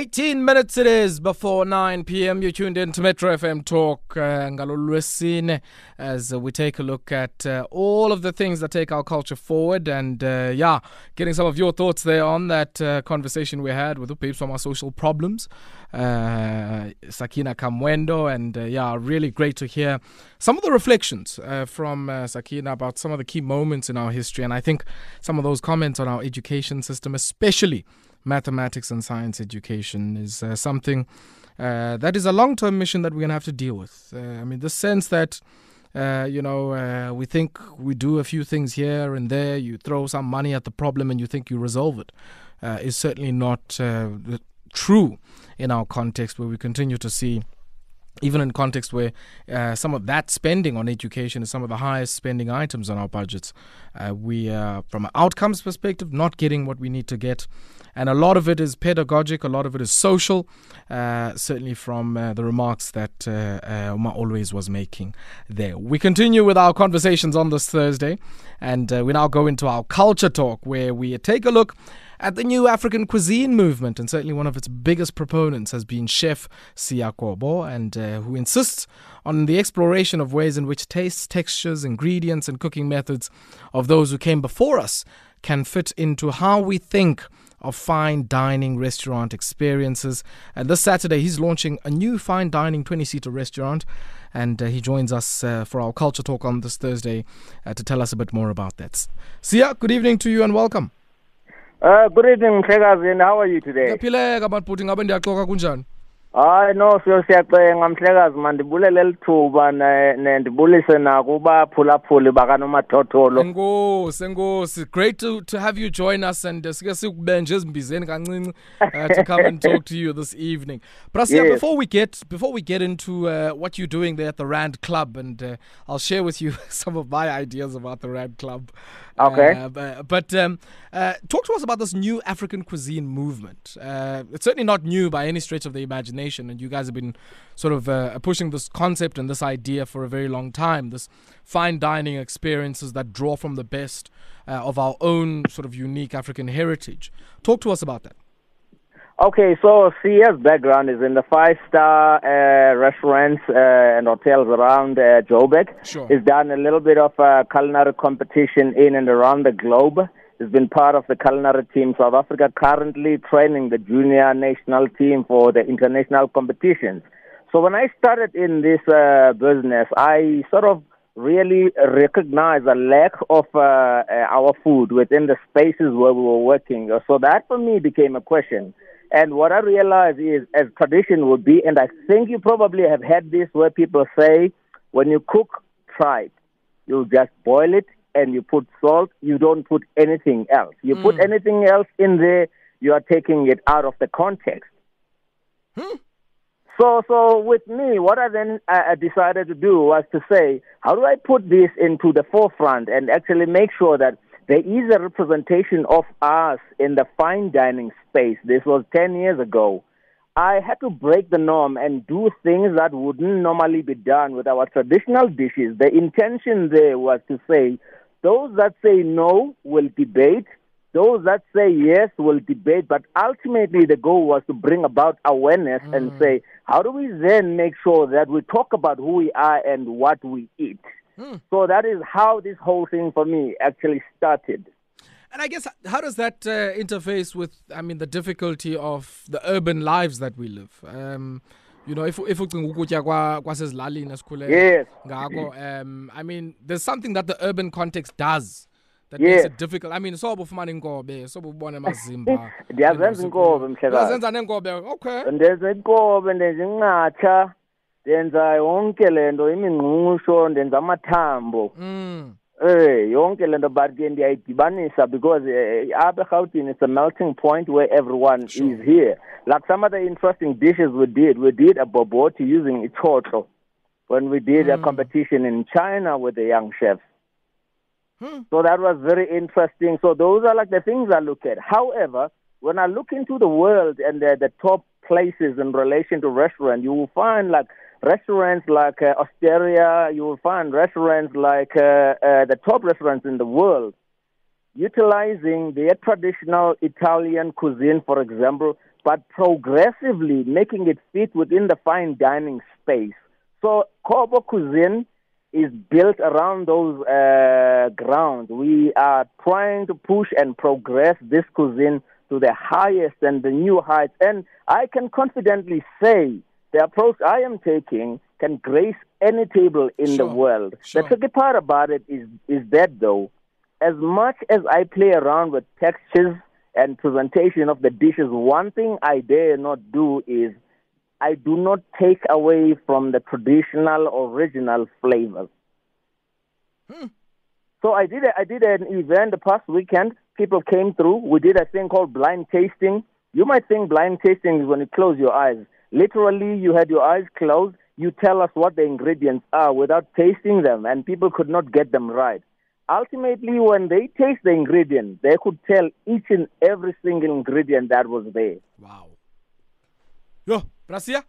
18 minutes it is before 9 p.m. You're tuned in to Metro FM Talk uh, ngalolwesine as uh, we take a look at uh, all of the things that take our culture forward and uh, yeah, getting some of your thoughts there on that uh, conversation we had with the peeps from our social problems. Uh, Sakina Kamwendo and uh, yeah, really great to hear some of the reflections uh, from uh, Sakina about some of the key moments in our history and I think some of those comments on our education system especially mathematics and science education is uh, something uh, that is a long term mission that we're going to have to deal with. Uh, I mean, the sense that, uh, you know, uh, we think we do a few things here and there, you throw some money at the problem and you think you resolve it, uh, is certainly not true in our context where we continue to see even in context where uh, some of that spending on education is some of the highest spending items on our budgets, uh, we, uh, from an outcomes perspective, not getting what we need to get. And a lot of it is pedagogic, a lot of it is social, uh, certainly from uh, the remarks that uh, Oma always was making there. We continue with our conversations on this Thursday, and we now go into our culture talk where we take a look at the new African cuisine movement, and certainly one of its biggest proponents has been Chef Siya Kobo, and uh, who insists on the exploration of ways in which tastes, textures, ingredients, and cooking methods of those who came before us can fit into how we think of fine dining restaurant experiences. And this Saturday, he's launching a new fine dining 20 seater restaurant. And uh, he joins us uh, for our culture talk on this Thursday uh, to tell us a bit more about that. Siya, good evening to you and welcome. Uh, good evening Mhlekazi and how are you today? Ngiyaphileka mabhuti ngabe ndiyaxoka kunjani? hayi no siyo siyacenga mhlekazi mandibulele lithuba ndibulise nakuba phulaphuli bakanomathotholo enkosi enkosi great to, to have you join us and uh, sike sikubenje ezimbizeni kancinci uh, to come and talk to you this evening but Asiya, Yes. before we get before we get into uh, what you're doing there at the Rand Club and uh, I'll share with you some of my ideas about the Rand Club Okay. uh, but, but um, uh, talk to us about this new African cuisine movement. Uh, it's certainly not new by any stretch of the imagination, and you guys have been sort of uh, pushing this concept and this idea for a very long time. This fine dining experiences that draw from the best uh, of our own sort of unique African heritage. Talk to us about that. Okay, so Siya's background is in the five-star uh, restaurants uh, and hotels around uh, Joburg. Sure. He's done a little bit of uh, culinary competition in and around the globe. He's been part of the culinary team South Africa, currently training the junior national team for the international competitions. So when I started in this uh, business, I sort of really recognized a lack of uh, uh, our food within the spaces where we were working. So that for me became a question. And what I realize is, as tradition would be, and I think you probably have had this where people say, when you cook, try it. You just boil it and you put salt. You don't put anything else. You put anything else in there, you are taking it out of the context. Hmm. So, so with me, what I then uh, decided to do was to say, how do I put this into the forefront and actually make sure that there is a representation of us in the fine dining space? This was 10 years ago. I had to break the norm and do things that wouldn't normally be done with our traditional dishes. The intention there was to say, those that say no will debate, those that say yes will debate, but ultimately the goal was to bring about awareness and mm. say, how do we then make sure that we talk about who we are and what we eat? So that is how this whole thing for me actually started. And I guess how does that uh, interface with, I mean, the difficulty of the urban lives that we live? Um, you know, if if ukutya kwa kwasezilalini esikhule Yes. ngako, um, I mean, there's something that the urban context does that makes it difficult. I mean, so sobo ufumana inkobe, sobo ubone amazimba. Ndiyazenza inkobe mhlekazi. Uyazenza nenkobe. Okay. ndenza inkobe ndenza inqatha ndenza yonke le nto imingqusho ndenza amathambo Mm. eh yonke le nto but ke ndiyayidibanisa because uh, apha erhawutini it's a melting point where everyone Sure. is here like some of the interesting dishes we did we did a bobotie using ichotlo when we did a competition in china with the young chefs Hmm. so that was very interesting. So those are like the things I look at. However, when I look into the world and the, the top places in relation to restaurant, you will find like restaurants like uh, Osteria. You will find restaurants like uh, uh, the top restaurants in the world utilizing their traditional Italian cuisine, for example, but progressively making it fit within the fine dining space. So Kobo Cuisine is built around those uh, grounds. We are trying to push and progress this cuisine to the highest and the new heights. And I can confidently say the approach I am taking can grace any table in Sure, the world. sure. The tricky part about it is, is that though, as much as I play around with textures and presentation of the dishes, one thing I dare not do is I do not take away from the traditional original flavors. Hmm. So I did a, I did an event the past weekend. People came through. We did a thing called blind tasting. You might think blind tasting is when you close your eyes. Literally, you had your eyes closed. You tell us what the ingredients are without tasting them, and people could not get them right. Ultimately, when they taste the ingredient, they could tell each and every single ingredient that was there. Wow. Yo, Brasia,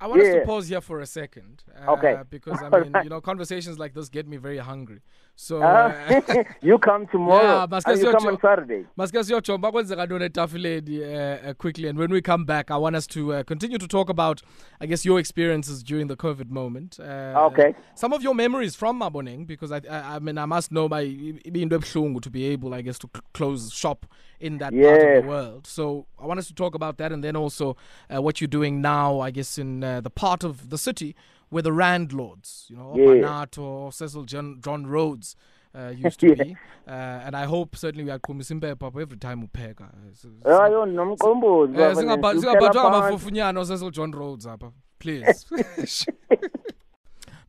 I want us to pause here for a second. Uh, Okay. Because, I mean, you know, conversations like this get me very hungry. So, Uh, you come tomorrow. Yeah, and you siyotho- come on Saturday. Masike siyojonga kwenzeka ntoni etafileni uh, uh, quickly and when we come back I want us to uh, continue to talk about I guess your experiences during the COVID moment. Uh, Okay. Some of your memories from Maboneng because I, I I mean I must know by being to be able I guess to close shop in that part of the world. So I want us to talk about that and then also uh, what you're doing now I guess in uh, the part of the city where the landlords, you know, Yeah. Barnato, Cecil John, John Rhodes uh, used to Yeah. be. Uh, and I hope certainly we are impepha every time upheka. hayo nomqombozi baba, singabha- uthela Singaphathwa phansi. ngamafufunyana Cecil John Rhodes apha. Please.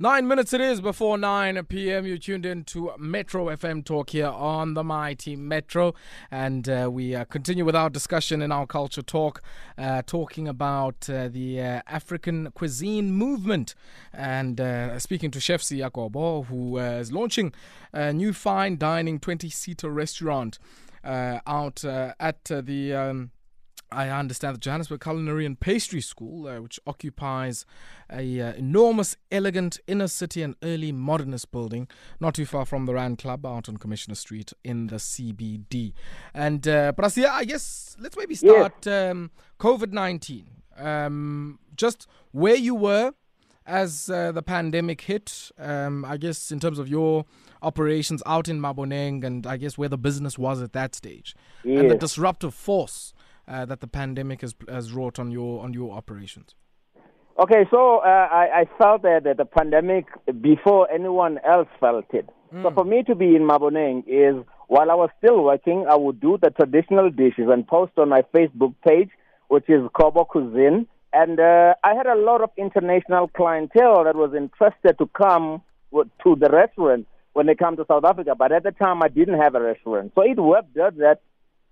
Nine minutes it is before 9 p.m. You tuned in to Metro FM Talk here on the Mighty Metro. And uh, we uh, continue with our discussion in our culture talk, uh, talking about uh, the uh, African cuisine movement. And uh, speaking to Chef Siya Kobo, who is launching a new fine dining 20 seater restaurant out at the. Um, I understand the Johannesburg Culinary and Pastry School, uh, which occupies a uh, enormous, elegant inner city and early modernist building, not too far from the Rand Club, out on Commissioner Street in the CBD. And uh, Prasia, I guess let's maybe start um, COVID nineteen. Um, just where you were as uh, the pandemic hit. Um, I guess in terms of your operations out in Maboneng, and I guess where the business was at that stage, and the disruptive force uh, that the pandemic has has wrought on your on your operations. Okay, so uh, I, I felt that, that the pandemic before anyone else felt it. So for me to be in Maboneng is while I was still working, I would do the traditional dishes and post on my Facebook page, which is Kobo Cuisine. And uh, I had a lot of international clientele that was interested to come to the restaurant when they come to South Africa. But at the time, I didn't have a restaurant. So it worked out that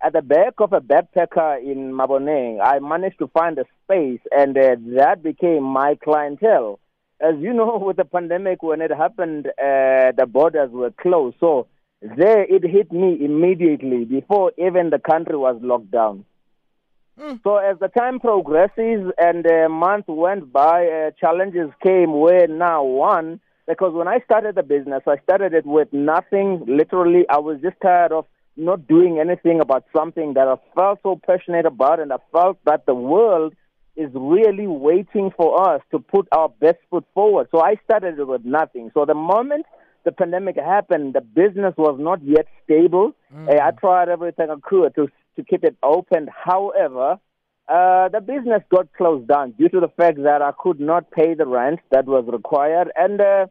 at the back of a backpacker in Maboneng, I managed to find a space, and uh, that became my clientele. As you know, with the pandemic, when it happened, uh, the borders were closed. So there it hit me immediately before even the country was locked down. So as the time progresses and uh, month went by, uh, challenges came where now one, because when I started the business, I started it with nothing. Literally, I was just tired of not doing anything about something that I felt so passionate about, and I felt that the world is really waiting for us to put our best foot forward. So I started it with nothing. So the moment the pandemic happened, the business was not yet stable. Uh, I tried everything I could to to keep it open. However, uh, the business got closed down due to the fact that I could not pay the rent that was required, and uh,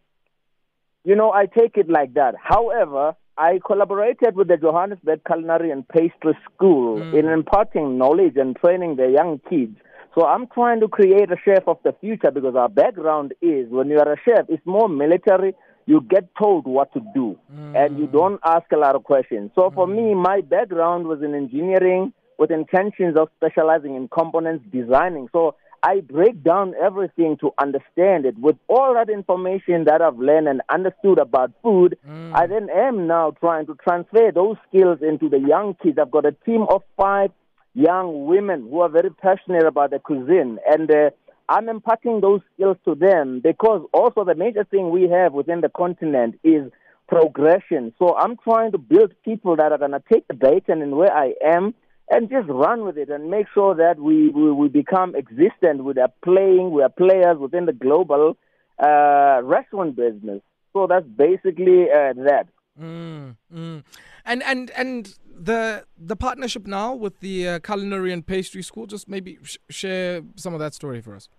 you know I take it like that. However, I collaborated with the Johannesburg Culinary and Pastry School mm. in imparting knowledge and training the young kids. So I'm trying to create a chef of the future because our background is when you are a chef, it's more military. You get told what to do mm. and you don't ask a lot of questions. So for me, mm. my background was in engineering with intentions of specializing in components designing. So I break down everything to understand it. With all that information that I've learned and understood about food, I then am now trying to transfer those skills into the young kids. I've got a team of five young women who are very passionate about the cuisine, and uh, I'm imparting those skills to them because also the major thing we have within the continent is progression. So I'm trying to build people that are going to take the baton and in where I am and just run with it and make sure that we, we, we become existent. We are playing, we are players within the global uh, restaurant business. So that's basically uh, that. Mm, mm. And and and the the partnership now with the uh, culinary and pastry school. Just maybe sh- share some of that story for us.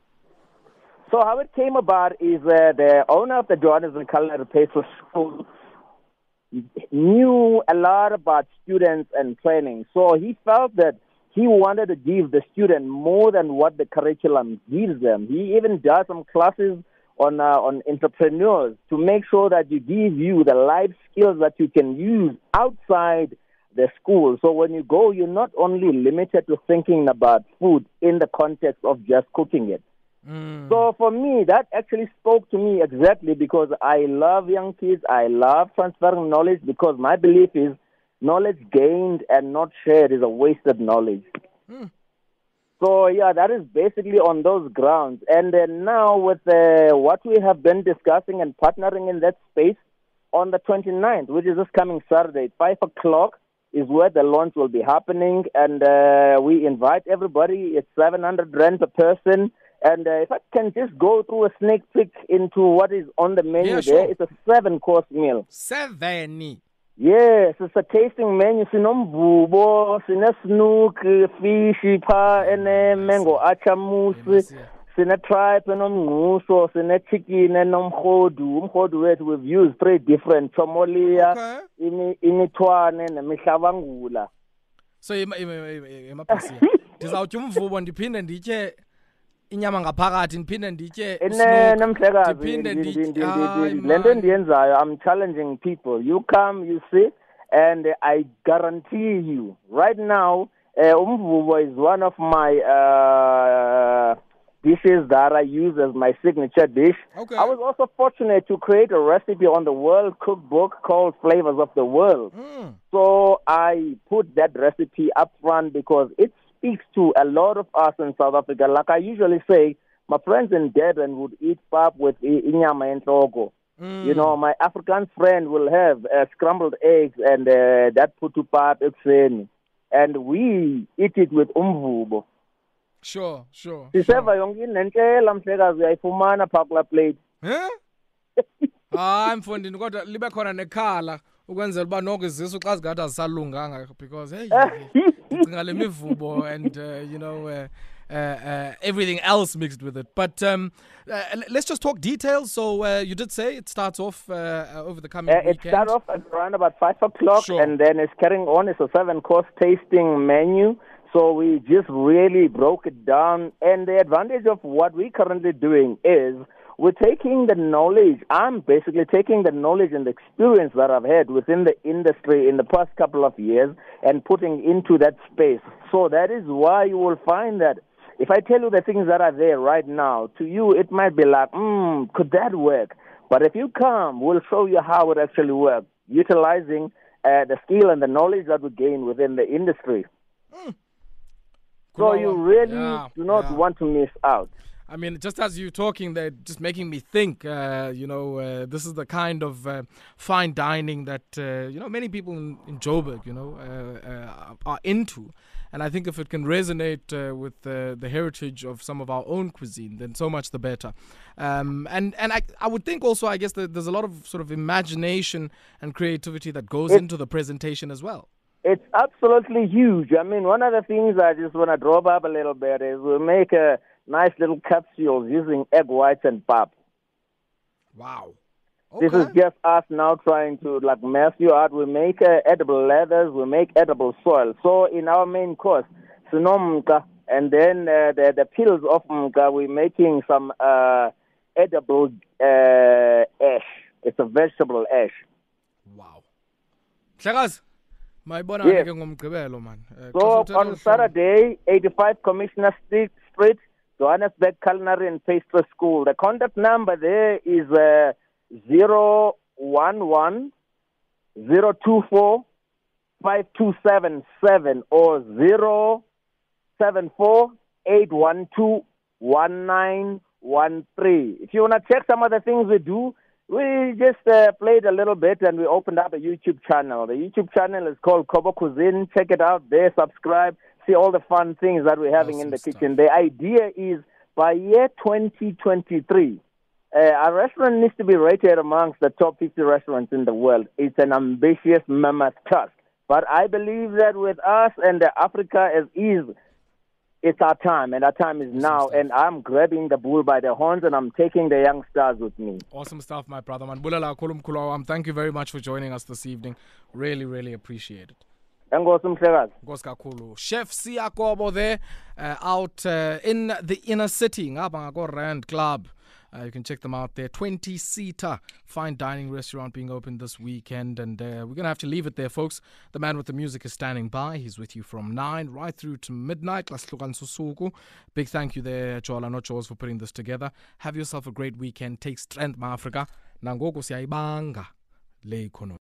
So how it came about is uh, the owner of the Johannesburg Culinary Pastry School knew a lot about students and training. So he felt that he wanted to give the student more than what the curriculum gives them. He even does some classes on uh, on entrepreneurs to make sure that you give you the life skills that you can use outside the school. So when you go, you're not only limited to thinking about food in the context of just cooking it. Mm. So for me, that actually spoke to me exactly because I love young kids. I love transferring knowledge because my belief is knowledge gained and not shared is a wasted knowledge. Mm. So yeah, that is basically on those grounds. And then now with uh, what we have been discussing and partnering in that space on the 29th, which is this coming Saturday, 5 o'clock is where the launch will be happening. And uh, we invite everybody. It's 700 rand per person. And uh, if I can just go through a sneak peek into what is on the menu Yeah, there, it's a seven course meal. Seven. Yes, it's a tasting menu. Sinomvubo, sine-snook, fish, pha, ene mango achamusi, sine-tripe enomngquso, sine-chicken enomrhodu. Umrhodu wethu we've used three different, chomolia, Okay. imi- imithwane nemihlabangula. So ema- ema- ema- emaphasini ndizawutya umvubo ndiphinde nditye inyama ngaphakathi ndiphinde nditye ndi- le nto endiyenzayo i'm challenging people. You come you sit and i guarantee you right now uh, umvubo is one of my uh, dishes that i use as my signature dish. Okay. i was also fortunate to create a recipe on the world cookbook called flavors of the world. Mm. so I put that recipe up front because it speaks to a lot of us in South Africa. Like I usually say, my friends in Durban would eat pap with inyama and togo. Mm. You know, my African friend will have uh, scrambled eggs and uh, that putu pap ekuseni. And we eat it with umvubo. Sure, sure. Siseva yonke inentshela mhlekazi uyayifumana phaa kulaa plate. Huh? hayi mfondini kodwa libe khona nekhala ukwenzela uba noko izisu xa zingathi azisalunganga because hey ndicinga le mivubo and uh, you know uh, uh, uh, everything else mixed with it but um, uh, let's just talk details so uh, you did say it starts off uh, over the coming Uh, it starts off at around about five o'clock, Sure. and then it's carrying on. It's a seven-course tasting menu. So we just really broke it down. And the advantage of what we're currently doing is we're taking the knowledge. I'm basically taking the knowledge and the experience that I've had within the industry in the past couple of years and putting into that space. So that is why you will find that if I tell you the things that are there right now, to you it might be like, hmm, could that work? But if you come, we'll show you how it actually works, utilizing uh, the skill and the knowledge that we gain within the industry. So you really Yeah, do not yeah. want to miss out. I mean, just as you're talking, they're just making me think. Uh, you know, uh, this is the kind of uh, fine dining that uh, you know many people in, in Joburg, you know, uh, uh, are into. And I think if it can resonate uh, with uh, the heritage of some of our own cuisine, then so much the better. Um, and and I, I would think also, I guess that there's a lot of sort of imagination and creativity that goes It- into the presentation as well. It's absolutely huge. I mean, one of the things I just want to drop up a little bit is we make a nice little capsules using egg whites and pap. Wow. This is just us now trying to like mess you out. We make uh, edible leathers, we make edible soil. So in our main course, sinomka, and then uh, the the peels of mka, we're making some uh, edible uh, ash. It's a vegetable ash. Wow. Hlekazi, mayibona Yes. ngomgqibelo man. Uh, So on Saturday, 85 Commissioner Street, Street, Johannesburg Culinary and Pastry School. The contact number there is uh, 011 024 5277 or 074 812 1913. If you want to check some of the things we do, We just uh, played a little bit and we opened up a YouTube channel. The YouTube channel is called Kobo Cuisine. Check it out there, subscribe, see all the fun things that we're having Awesome in the stuff. kitchen. The idea is by year 2023, uh, our restaurant needs to be rated amongst the top 50 restaurants in the world. It's an ambitious mammoth task. But I believe that with us and Africa as is, it's our time, and our time is now. stuff. And I'm grabbing the bull by the horns, and I'm taking the young stars with me. Awesome stuff, my brother. Manbulela kakhulu mkhulu wam. Thank you very much for joining us this evening. Really, really appreciate it. Enkosi Mhlekazi. Nkosi kakhulu. Chef Siya Kobo there, uh, out uh, in the inner city, ngapha ngako Rand Club. Uh, you can check them out there. 20 seater fine dining restaurant being opened this weekend. And uh, we're going to have to leave it there, folks. The man with the music is standing by. He's with you from 9 right through to midnight. Big thank you there, Jola Nochos, for putting this together. Have yourself a great weekend. Take strength, Ma Africa. Nangoku siyayibanga le economy.